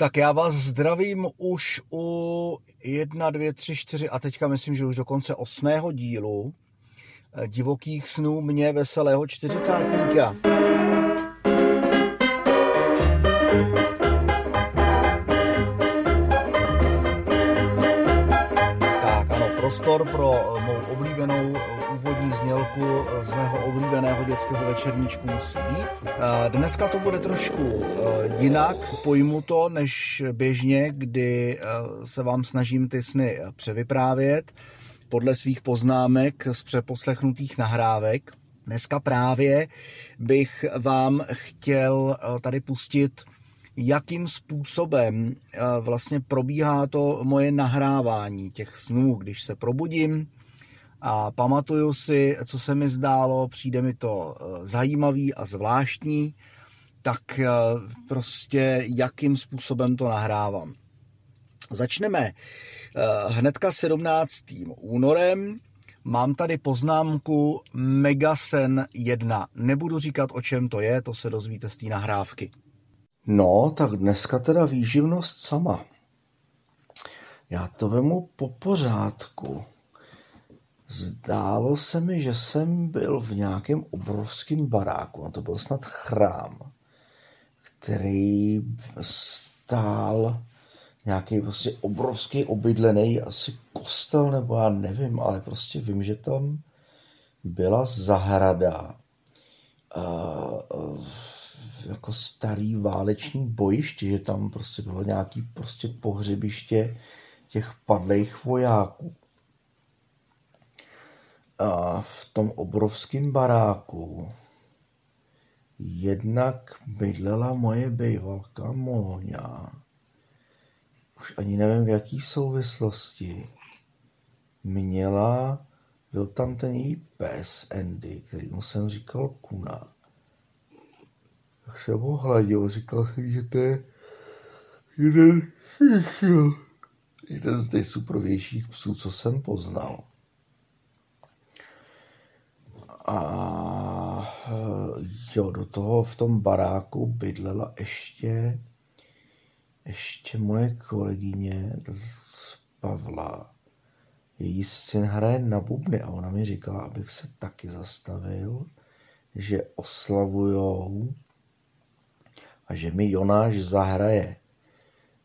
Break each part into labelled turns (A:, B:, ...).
A: Tak já vás zdravím už u 1, 2, 3, 4 a teďka myslím, že už dokonce osmého dílu eh, divokých snů mě veselého čtyřicátníka. Prostor pro eh, mou oblíbenou eh, úvodní znělku z mého oblíbeného dětského večerníčku musí být. Dneska to bude trošku jinak pojmu to, než běžně, kdy se vám snažím ty sny převyprávět podle svých poznámek z přeposlechnutých nahrávek. Dneska právě bych vám chtěl tady pustit jakým způsobem vlastně probíhá to moje nahrávání těch snů, když se probudím, a pamatuju si, co se mi zdálo, přijde mi to eh, zajímavý a zvláštní, tak eh, prostě jakým způsobem to nahrávám. Začneme eh, hnedka 17. únorem. Mám tady poznámku Megasen 1. Nebudu říkat, o čem to je, to se dozvíte z té nahrávky. No, tak dneska teda výživnost sama. Já to vemu po pořádku. Zdálo se mi, že jsem byl v nějakém obrovském baráku, a to byl snad chrám, který stál nějaký prostě obrovský obydlený, asi kostel, nebo já nevím, ale prostě vím, že tam byla zahrada, a, jako starý váleční bojiště, že tam prostě bylo nějaký prostě pohřebiště těch padlých vojáků. A v tom obrovském baráku jednak bydlela moje bejvalka Móňa. Už ani nevím v jaký souvislosti. Měla, byl tam ten její pes Andy, který mu jsem říkal Kuna. Tak jsem ho hladil, říkal jsem, že to je jeden, jeden z nejsuprovějších psů, co jsem poznal. A jo, do toho v tom baráku bydlela ještě, ještě moje kolegyně z Pavla. Její syn hraje na bubny a ona mi říkala, abych se taky zastavil, že oslavujou a že mi Jonáš zahraje.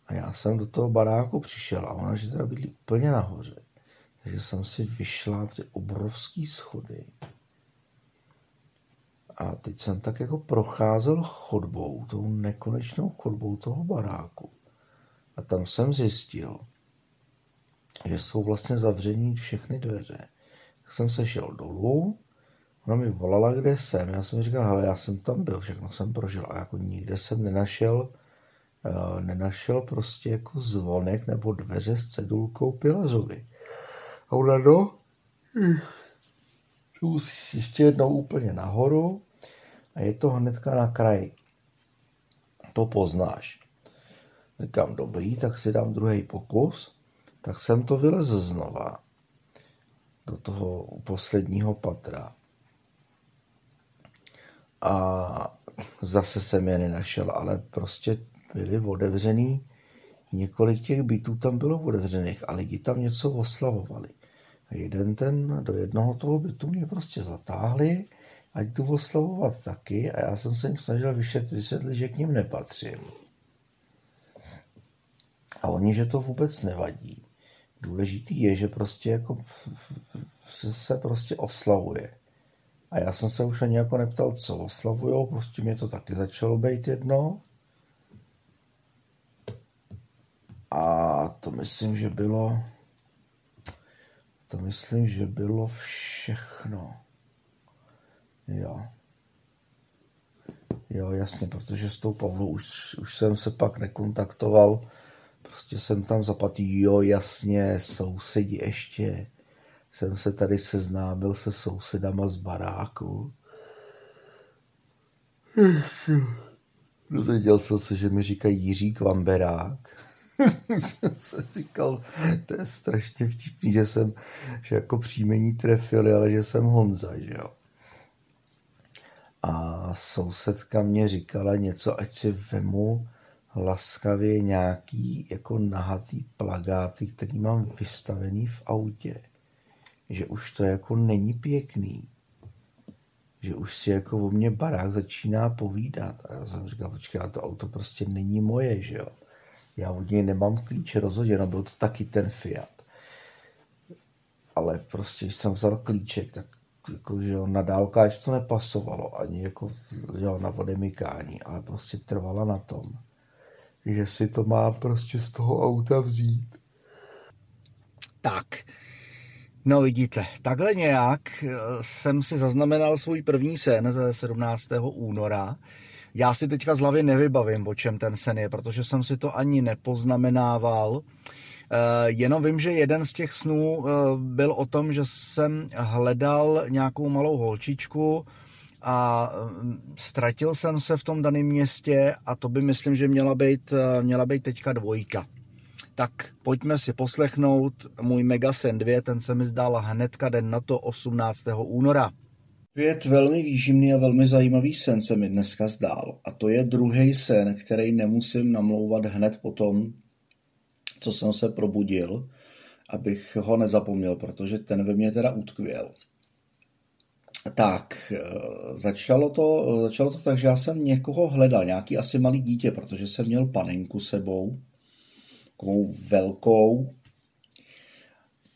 A: A já jsem do toho baráku přišel a ona, že teda bydlí úplně nahoře. Takže jsem si vyšla ty obrovský schody a teď jsem tak jako procházel chodbou, tou nekonečnou chodbou toho baráku. A tam jsem zjistil, že jsou vlastně zavření všechny dveře. Tak jsem se šel dolů, ona mi volala, kde jsem. Já jsem říkal, hele, já jsem tam byl, všechno jsem prožil. A jako nikde jsem nenašel, uh, nenašel prostě jako zvonek nebo dveře s cedulkou Pilazovi. A ona, no, musíš ještě jednou úplně nahoru a je to hnedka na kraji. To poznáš. Říkám, dobrý, tak si dám druhý pokus. Tak jsem to vylez znova do toho posledního patra. A zase jsem je nenašel, ale prostě byly otevřený, několik těch bytů tam bylo otevřených a lidi tam něco oslavovali. A jeden ten, do jednoho toho bytu mě prostě zatáhli, ať jdu oslavovat taky a já jsem se jim snažil vysvětlit, že k ním nepatřím. A oni, že to vůbec nevadí. Důležitý je, že prostě jako se, se prostě oslavuje. A já jsem se už ani jako neptal, co oslavujou, prostě mě to taky začalo být jedno. A to myslím, že bylo to myslím, že bylo všechno. Jo. Jo, jasně, protože s tou Pavlou už, už jsem se pak nekontaktoval. Prostě jsem tam zapadl, jo, jasně, sousedi ještě. Jsem se tady seznámil se sousedama z baráku. Dozvěděl jsem se, že mi říkají Jiří Kvamberák. jsem se říkal, to je strašně vtipný, že jsem, že jako příjmení trefili, ale že jsem Honza, že jo. A sousedka mě říkala něco, ať si vemu laskavě nějaký jako nahatý plagáty, který mám vystavený v autě, že už to jako není pěkný. Že už si jako o mě barák začíná povídat. A já jsem říkal, počkej, a to auto prostě není moje, že jo. Já od něj nemám klíče rozhodně, no byl to taky ten Fiat. Ale prostě, když jsem vzal klíček, tak jako, že jo, na dálkáč to nepasovalo, ani jako, jo, na odemykání, ale prostě trvala na tom, že si to má prostě z toho auta vzít. Tak, no vidíte, takhle nějak eh, jsem si zaznamenal svůj první sen ze 17. února. Já si teďka z hlavy nevybavím, o čem ten sen je, protože jsem si to ani nepoznamenával. Eh, jenom vím, že jeden z těch snů eh, byl o tom, že jsem hledal nějakou malou holčičku a ztratil jsem se v tom daném městě a to by myslím, že měla být, měla být teďka dvojka. Tak pojďme si poslechnout můj Megasen 2, ten se mi zdál hnedka den na to 18. února. Pět velmi výživný a velmi zajímavý sen se mi dneska zdál. A to je druhý sen, který nemusím namlouvat hned potom, co jsem se probudil, abych ho nezapomněl, protože ten ve mně teda utkvěl. Tak, eh, začalo to, začalo to tak, že já jsem někoho hledal, nějaký asi malý dítě, protože jsem měl panenku sebou, takovou velkou,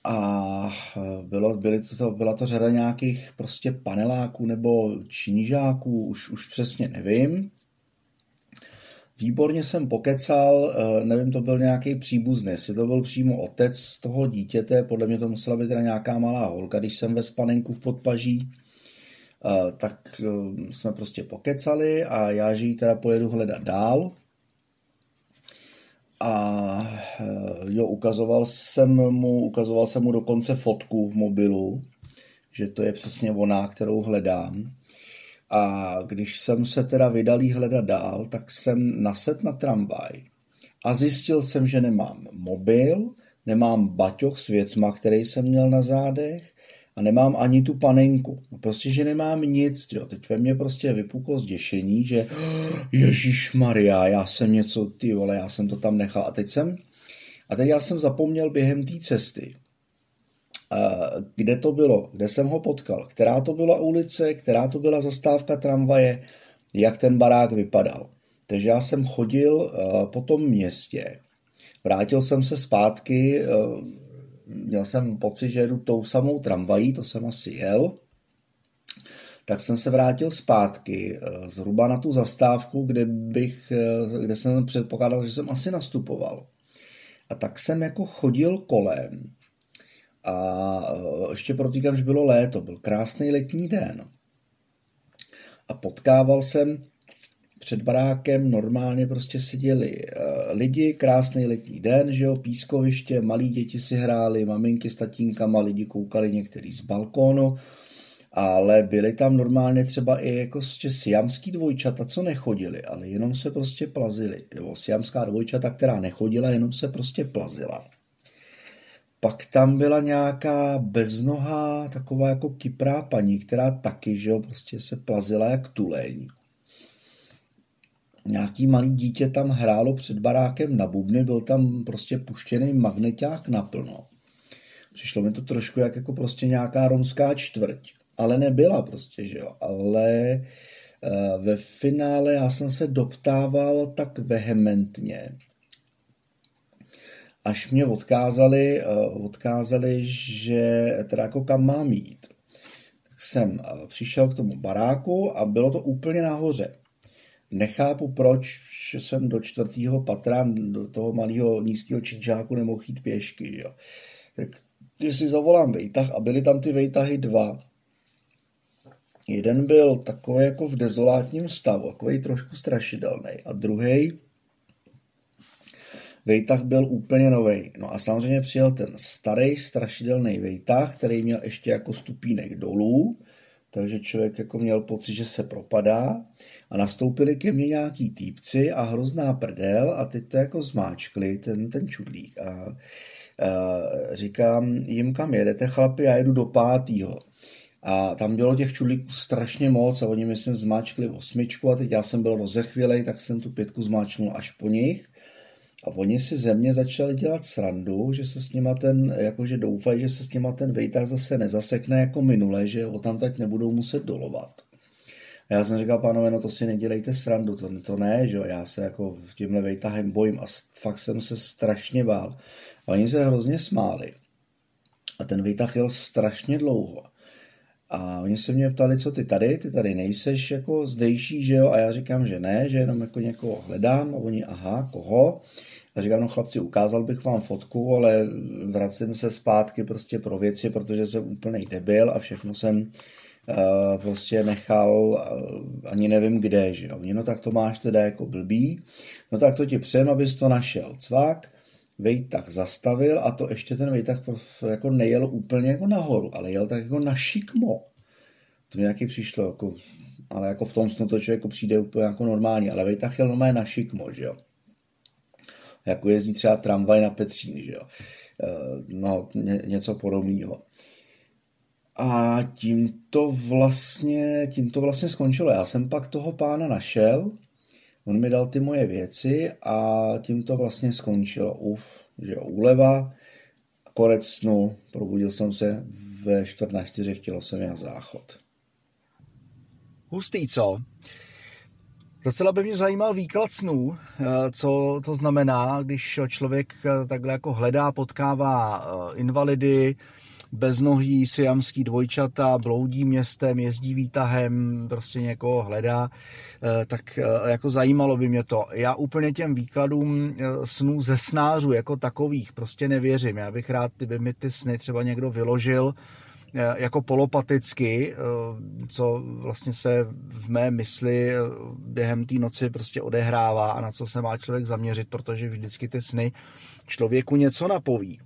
A: a eh, bylo, byly to, byla to řada nějakých prostě paneláků nebo čížáků, už, už přesně nevím. Výborně jsem pokecal, eh, nevím, to byl nějaký příbuzný, jestli to byl přímo otec z toho dítěte, podle mě to musela být teda nějaká malá holka, když jsem ve spanenku v podpaží, eh, tak jsme prostě pokecali a já, že ji teda pojedu hledat dál, a eh, jo, ukazoval jsem mu, ukazoval jsem mu dokonce fotku v mobilu, že to je přesně ona, kterou hledám. A když jsem se teda vydal jí hledat dál, tak jsem naset na tramvaj a zjistil jsem, že nemám mobil, nemám baťoch s věcma, který jsem měl na zádech a nemám ani tu panenku. No prostě, že nemám nic, jo. Teď ve mně prostě vypuklo zděšení, že Ježíš Maria, já jsem něco, ty vole, já jsem to tam nechal. A teď jsem, a teď já jsem zapomněl během té cesty, kde to bylo, kde jsem ho potkal, která to byla ulice, která to byla zastávka tramvaje, jak ten barák vypadal. Takže já jsem chodil po tom městě, vrátil jsem se zpátky, měl jsem pocit, že jedu tou samou tramvají, to jsem asi jel, tak jsem se vrátil zpátky eh, zhruba na tu zastávku, kde, bych, eh, kde jsem předpokládal, že jsem asi nastupoval. A tak jsem jako chodil kolem a eh, ještě protýkám, že bylo léto, byl krásný letní den. A potkával jsem před barákem normálně prostě seděli uh, lidi, krásný letní den, že jo, pískoviště, malí děti si hráli, maminky s tatínkama, lidi koukali některý z balkónu, ale byli tam normálně třeba i jako siamský dvojčata, co nechodili, ale jenom se prostě plazili. Jo, siamská dvojčata, která nechodila, jenom se prostě plazila. Pak tam byla nějaká beznohá, taková jako kyprá paní, která taky, že jo, prostě se plazila jak tuleň nějaký malý dítě tam hrálo před barákem na bubny, byl tam prostě puštěný magneták naplno. Přišlo mi to trošku jak jako prostě nějaká romská čtvrť, ale nebyla prostě, že jo, ale eh, ve finále já jsem se doptával tak vehementně, až mě odkázali, eh, odkázali, že teda jako kam mám jít. Tak jsem eh, přišel k tomu baráku a bylo to úplně nahoře nechápu, proč jsem do čtvrtého patra do toho malého nízkého činžáku nemohl jít pěšky. Jo. Tak si zavolám vejtah a byly tam ty vejtahy dva. Jeden byl takový jako v dezolátním stavu, takový trošku strašidelný. A druhý vejtah byl úplně nový. No a samozřejmě přijel ten starý strašidelný vejtah, který měl ještě jako stupínek dolů, takže člověk jako měl pocit, že se propadá a nastoupili ke mně nějaký týpci a hrozná prdel a teď to jako zmáčkli, ten, ten čudlík. A, a říkám jim, kam jedete chlapi, já jedu do pátýho. A tam bylo těch čudlíků strašně moc a oni mi jsem zmáčkli osmičku a teď já jsem byl rozechvělej, tak jsem tu pětku zmáčknul až po nich. A oni si ze mě začali dělat srandu, že se s nima ten, jakože doufají, že se s nima ten vejtah zase nezasekne jako minule, že ho tam tak nebudou muset dolovat. A já jsem říkal, pánové, no to si nedělejte srandu, to, to ne, že já se jako v tímhle vejtahem bojím a fakt jsem se strašně bál. A oni se hrozně smáli. A ten výtah jel strašně dlouho. A oni se mě ptali, co ty tady, ty tady nejseš jako zdejší, že jo? A já říkám, že ne, že jenom jako někoho hledám. A oni, aha, koho? A říkám, no chlapci, ukázal bych vám fotku, ale vracím se zpátky prostě pro věci, protože jsem úplný debil a všechno jsem uh, prostě nechal, uh, ani nevím kde, že jo. No tak to máš teda jako blbý, no tak to ti přem, abys to našel. Cvak, vejtah zastavil a to ještě ten vejtah jako nejel úplně jako nahoru, ale jel tak jako na šikmo. To mi nějaký přišlo, jako, ale jako v tom snu to člověk jako přijde úplně jako normální, ale vejtah jel normálně na šikmo, že jo. Jako jezdí třeba tramvaj na Petřín, že jo. Eh, no, ně, něco podobného. A tím to vlastně, tím to vlastně skončilo. Já jsem pak toho pána našel, On mi dal ty moje věci a tím to vlastně skončilo. Uf, že úleva, konec snu, probudil jsem se ve čtvrt na čtyři, chtělo se mi na záchod.
B: Hustý, co? Docela by mě zajímal výklad snů, eh, co to znamená, když člověk eh, takhle jako hledá, potkává eh, invalidy, beznohý siamský dvojčata, bloudí městem, jezdí výtahem, prostě někoho hledá, eh, tak eh, jako zajímalo by mě to. Já úplně těm výkladům eh, snů ze snářů jako takových prostě nevěřím. Já bych rád, kdyby mi ty sny třeba někdo vyložil, jako polopaticky, co vlastně se v mé mysli během té noci prostě odehrává a na co se má člověk zaměřit, protože vždycky ty sny člověku něco napoví.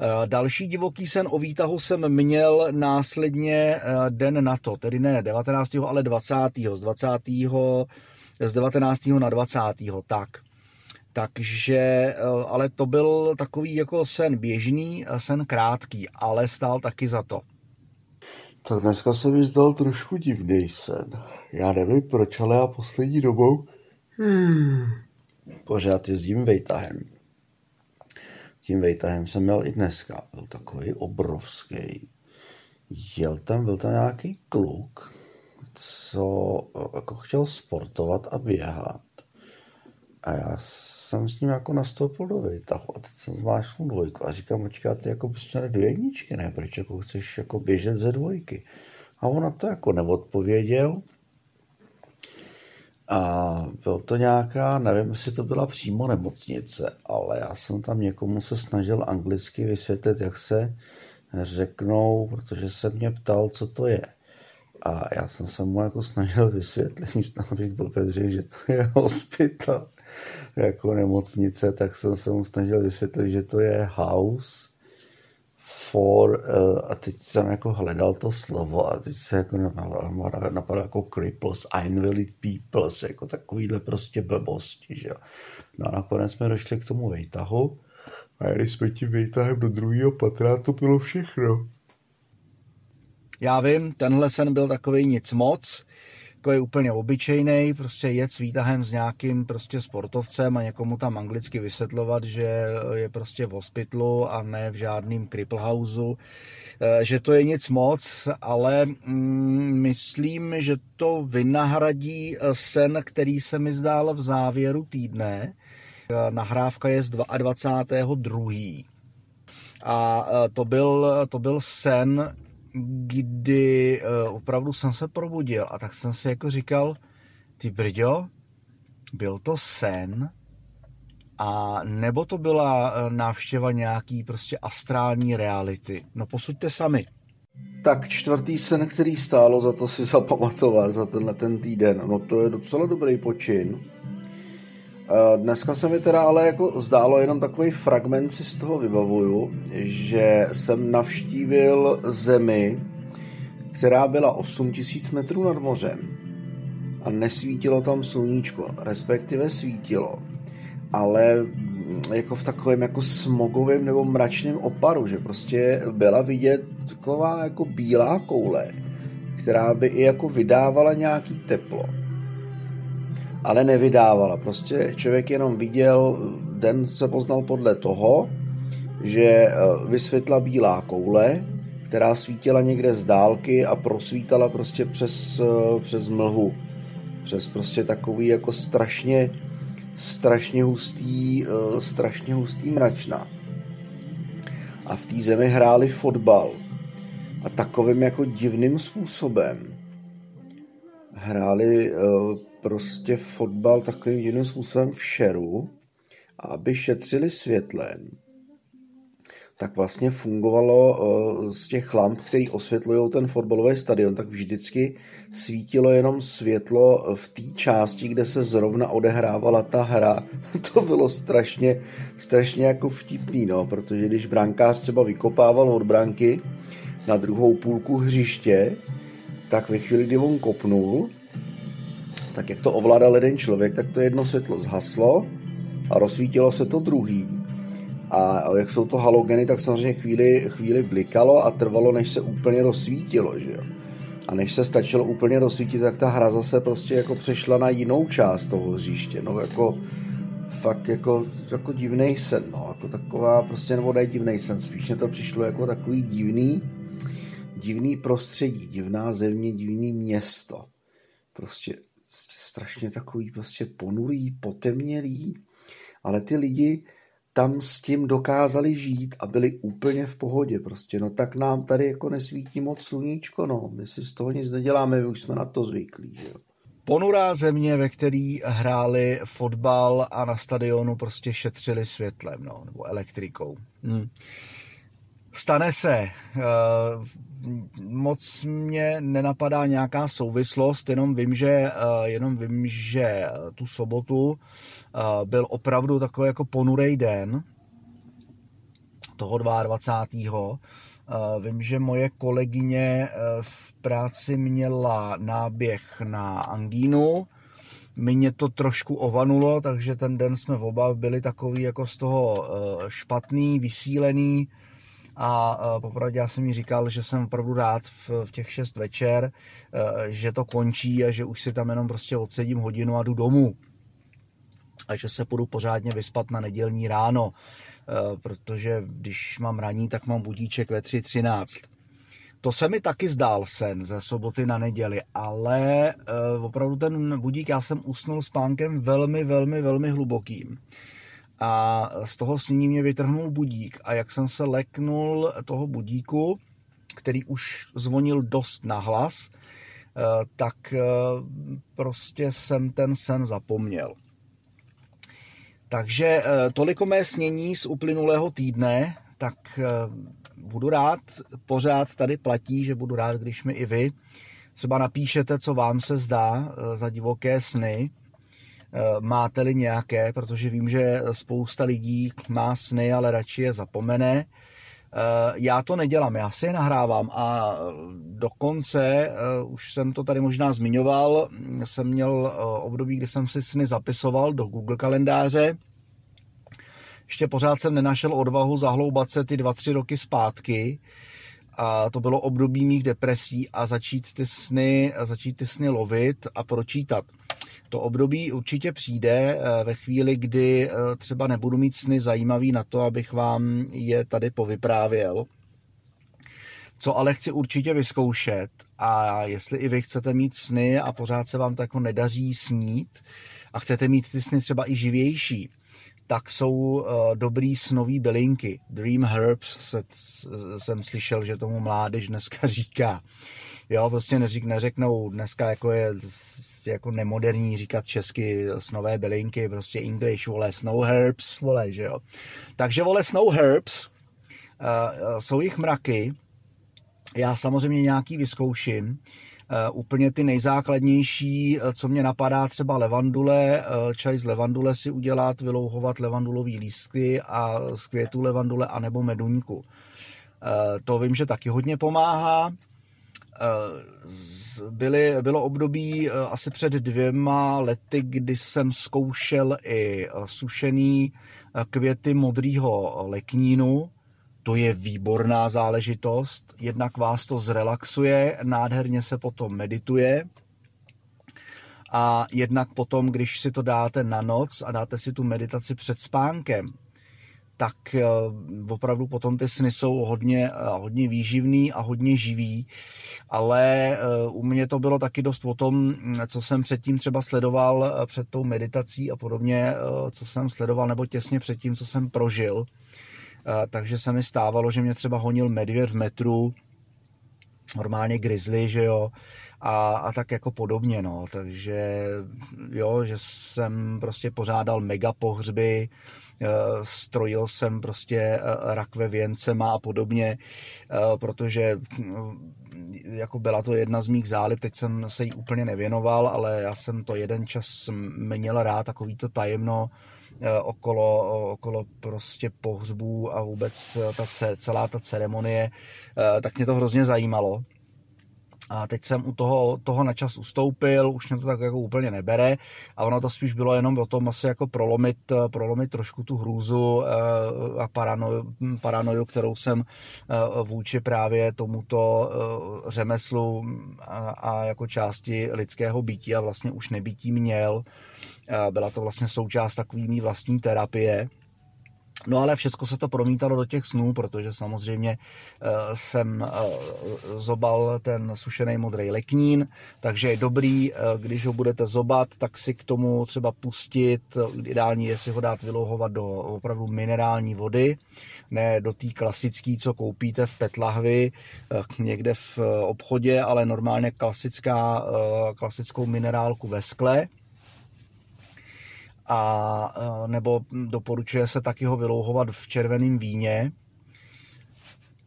B: Eh, další divoký sen o výtahu jsem měl následně eh, den na to, tedy ne 19. ale 20. z 20. z 19. na 20. tak. Takže, eh, ale to byl takový jako sen běžný, sen krátký, ale stál taky za to.
C: Tak dneska se mi zdal trošku divný sen. Já nevím proč, ale já poslední dobou hmm,
A: pořád jezdím vejtahem tím vejtahem jsem měl i dneska. Byl takový obrovský. Jel tam, byl tam nějaký kluk, co jako chtěl sportovat a běhat. A já jsem s ním jako nastoupil do výtahu a teď jsem zmášnul dvojku a říkám, očká, ty jako bys měl dvě jedničky, ne? Proč jako chceš jako běžet ze dvojky? A ona to jako neodpověděl a byl to nějaká, nevím, jestli to byla přímo nemocnice, ale já jsem tam někomu se snažil anglicky vysvětlit, jak se řeknou, protože se mě ptal, co to je. A já jsem se mu jako snažil vysvětlit, místo abych byl Pedři, že to je hospital jako nemocnice, tak jsem se mu snažil vysvětlit, že to je house for, uh, a teď jsem jako hledal to slovo a teď se jako napadlo jako cripples, invalid peoples, jako takovýhle prostě blbosti, že jo. No a nakonec jsme došli k tomu vejtahu a jeli jsme tím vejtahem do druhého patra, to bylo všechno.
B: Já vím, tenhle sen byl takový nic moc, takový úplně obyčejný, prostě jet s výtahem s nějakým prostě sportovcem a někomu tam anglicky vysvětlovat, že je prostě v hospitlu a ne v žádným houseu, eh, že to je nic moc, ale mm, myslím, že to vynahradí eh, sen, který se mi zdál v závěru týdne. Eh, nahrávka je z 22. A to byl, to byl sen, kdy uh, opravdu jsem se probudil a tak jsem si jako říkal, ty brďo, byl to sen, a nebo to byla uh, návštěva nějaký prostě astrální reality. No posuďte sami.
A: Tak čtvrtý sen, který stálo za to si zapamatovat za tenhle ten týden, no to je docela dobrý počin. Dneska se mi teda ale jako zdálo jenom takový fragment si z toho vybavuju, že jsem navštívil zemi, která byla 8000 metrů nad mořem a nesvítilo tam sluníčko, respektive svítilo, ale
C: jako v takovém jako smogovém nebo mračném oparu, že prostě byla vidět taková jako bílá koule, která by i jako vydávala nějaký teplo. Ale nevydávala. Prostě člověk jenom viděl, den se poznal podle toho, že eh, vysvětla bílá koule, která svítila někde z dálky a prosvítala prostě přes, eh, přes mlhu. Přes prostě takový jako strašně, strašně hustý, eh, strašně hustý mračna. A v té zemi hráli fotbal. A takovým jako divným způsobem. Hráli prostě fotbal takovým divným způsobem v šeru, aby šetřili světlem tak vlastně fungovalo eh, z těch lamp, které osvětlují ten fotbalový stadion, tak vždycky svítilo jenom světlo v té části, kde se zrovna odehrávala ta hra. to bylo strašně, strašně jako vtipný, no, protože když brankář třeba vykopával od branky na druhou půlku hřiště, tak ve chvíli, kdy on kopnul, tak jak to ovládal jeden člověk, tak to jedno světlo zhaslo a rozsvítilo se to druhý a jak jsou to halogeny, tak samozřejmě chvíli, chvíli blikalo a trvalo, než se úplně rozsvítilo, že jo. A než se stačilo úplně rozsvítit, tak ta hra zase prostě jako přešla na jinou část toho hřiště, no jako fakt jako, jako divný sen, no, jako taková prostě, nebo ne divný sen, spíš mě to přišlo jako takový divný, divný prostředí, divná země, divný město. Prostě strašně takový prostě ponurý, potemnělý, ale ty lidi, tam s tím dokázali žít a byli úplně v pohodě prostě. No tak nám tady jako nesvítí moc sluníčko, no. My si z toho nic neděláme, my už jsme na to zvyklí, že jo.
B: Ponurá země, ve který hráli fotbal a na stadionu prostě šetřili světlem, no, nebo elektrikou. Hmm. Stane se. Eh, moc mě nenapadá nějaká souvislost, jenom vím, že, eh, jenom vím, že tu sobotu byl opravdu takový jako ponurej den toho 22. Vím, že moje kolegyně v práci měla náběh na angínu, mě to trošku ovanulo, takže ten den jsme oba byli takový jako z toho špatný, vysílený a e, popravdě já jsem jí říkal, že jsem opravdu rád v, v těch 6 večer, že to končí a že už si tam jenom prostě odsedím hodinu a jdu domů a že se půjdu pořádně vyspat na nedělní ráno, eh, protože když mám raní, tak mám budíček ve 3.13. To se mi taky zdál sen ze soboty na neděli, ale opravdu ten budík, já jsem usnul spánkem velmi, velmi, velmi hlubokým. A z toho snění mě vytrhnul budík. A jak jsem se leknul toho budíku, který už zvonil dost nahlas, uh, tak uh, prostě jsem ten sen zapomněl. Takže eh, toliko mé snění z uplynulého týdne, tak eh, budu rád, pořád tady platí, že budu rád, když mi i vy třeba napíšete, co vám se zdá eh, za divoké sny, máte-li nějaké, protože vím, že spousta lidí má sny, ale radši je zapomene. Já to nedělám, já si je nahrávám a dokonce, už jsem to tady možná zmiňoval, jsem měl období, kdy jsem si sny zapisoval do Google kalendáře. Ještě pořád jsem nenašel odvahu zahloubat se ty dva, tři roky zpátky, a to bylo období mých depresí a začít ty sny, začít ty sny lovit a pročítat. To období určitě přijde eh, ve chvíli, kdy eh, třeba nebudu mít sny zajímavý na to, abych vám je tady povyprávěl. Co ale chci určitě vyzkoušet a jestli i vy chcete mít sny a pořád se vám to jako nedaří snít a chcete mít ty sny třeba i živější, tak jsou uh, dobrý snový bylinky. Dream Herbs se, jsem slyšel, že tomu mládež dneska říká. Jo, prostě neřík, neřeknou dneska jako je jako nemoderní říkat česky snové bylinky, prostě English, vole, snow herbs, vole, že jo. Takže vole, snow herbs, uh, jsou jich mraky, já samozřejmě nějaký vyzkouším, Eh, úplně ty nejzákladnější, co mě napadá, třeba levandule, eh, čaj z levandule si udělat, vylouhovat levandulový lístky a z květu levandule anebo meduňku. To vím, že taky hodně pomáhá. Byly, bylo období asi před dvěma lety, kdy jsem zkoušel i sušený květy modrýho leknínu. To je výborná záležitost, jednak vás to zrelaxuje, nádherně se potom medituje a jednak potom, když si to dáte na noc a dáte si tu meditaci před spánkem, tak eh, opravdu potom ty sny jsou hodně, eh, hodně výživný a hodně živý, ale eh, u mě to bylo taky dost o tom, co jsem předtím třeba sledoval před tou meditací a podobně, co jsem sledoval nebo těsně předtím, co jsem prožil. Takže se mi stávalo, že mě třeba honil medvěd v metru, normálně grizzly, že jo, a, a tak jako podobně, no, takže jo, že jsem prostě pořádal mega pohřby, eh, strojil jsem prostě eh, rakve věncema a podobně, eh, protože hm, jako byla to jedna z mých zálib, teď jsem se jí úplně nevěnoval, ale já jsem to jeden čas měl rád, takový to tajemno, okolo, okolo prostě pohřbů a vůbec ta, celá ta ceremonie, tak mě to hrozně zajímalo. A teď jsem u toho, toho na čas ustoupil, už mě to tak jako úplně nebere a ono to spíš bylo jenom o tom asi jako prolomit, prolomit trošku tu hrůzu eh, a paranoju, paranoju kterou jsem eh, vůči právě tomuto eh, řemeslu a, a jako části lidského bytí a vlastně už nebytí měl. Byla to vlastně součást takový mý vlastní terapie, No ale všechno se to promítalo do těch snů, protože samozřejmě uh, jsem uh, zobal ten sušený modrý leknín, takže je dobrý, uh, když ho budete zobat, tak si k tomu třeba pustit, ideální je si ho dát vylouhovat do opravdu minerální vody, ne do té klasické, co koupíte v petlahvi někde v obchodě, ale normálně klasická, klasickou minerálku ve skle, a nebo doporučuje se taky ho vylouhovat v červeném víně,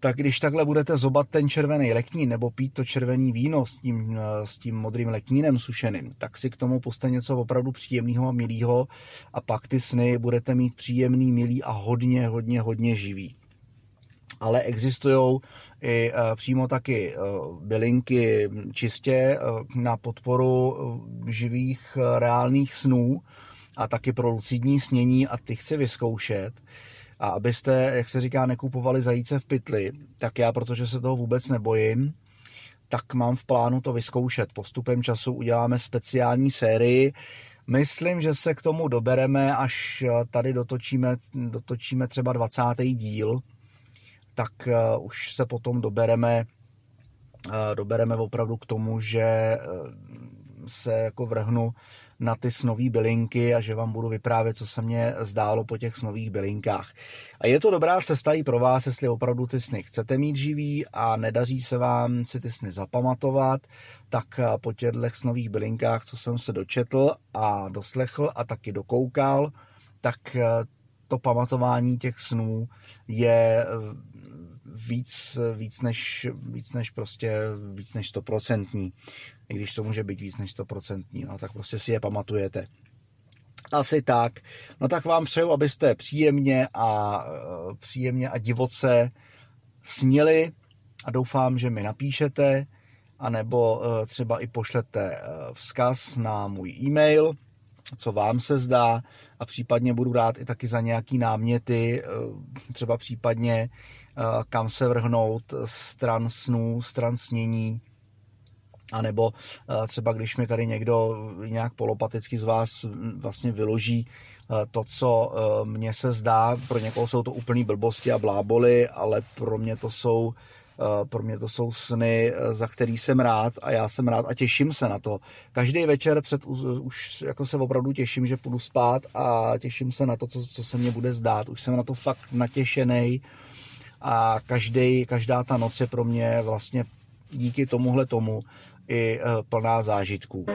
B: tak když takhle budete zobat ten červený leknín nebo pít to červený víno s tím, s tím modrým leknínem sušeným, tak si k tomu puste něco opravdu příjemného a milého a pak ty sny budete mít příjemný, milý a hodně, hodně, hodně živý. Ale existují i e, přímo taky e, bylinky čistě e, na podporu živých reálných snů, a taky pro lucidní snění a ty chci vyzkoušet. A abyste, jak se říká, nekupovali zajíce v pytli, tak já, protože se toho vůbec nebojím, tak mám v plánu to vyzkoušet. Postupem času uděláme speciální sérii. Myslím, že se k tomu dobereme, až tady dotočíme, dotočíme třeba 20. díl, tak uh, už se potom dobereme, uh, dobereme opravdu k tomu, že uh, se jako vrhnu na ty snový bylinky a že vám budu vyprávět, co se mně zdálo po těch snových bylinkách. A je to dobrá cesta i pro vás, jestli opravdu ty sny chcete mít živý a nedaří se vám si ty sny zapamatovat, tak po těchto snových bylinkách, co jsem se dočetl a doslechl a taky dokoukal, tak to pamatování těch snů je víc, víc, než, víc než prostě víc než stoprocentní. I když to může být víc než stoprocentní, no, tak prostě si je pamatujete. Asi tak. No tak vám přeju, abyste příjemně a, eh, příjemně a divoce snili a doufám, že mi napíšete, anebo eh, třeba i pošlete eh, vzkaz na můj e-mail, co vám se zdá a případně budu dát i taky za nějaký náměty, třeba případně kam se vrhnout stran snů, stran snění, a nebo třeba když mi tady někdo nějak polopaticky z vás vlastně vyloží to, co mně se zdá, pro někoho jsou to úplný blbosti a bláboli, ale pro mě to jsou pro mě to jsou sny, za který jsem rád a já jsem rád a těším se na to. Každý večer před, už jako se opravdu těším, že půjdu spát a těším se na to, co, co se mně bude zdát. Už jsem na to fakt natěšený a každý, každá ta noc je pro mě vlastně díky tomuhle tomu i eh, plná zážitků.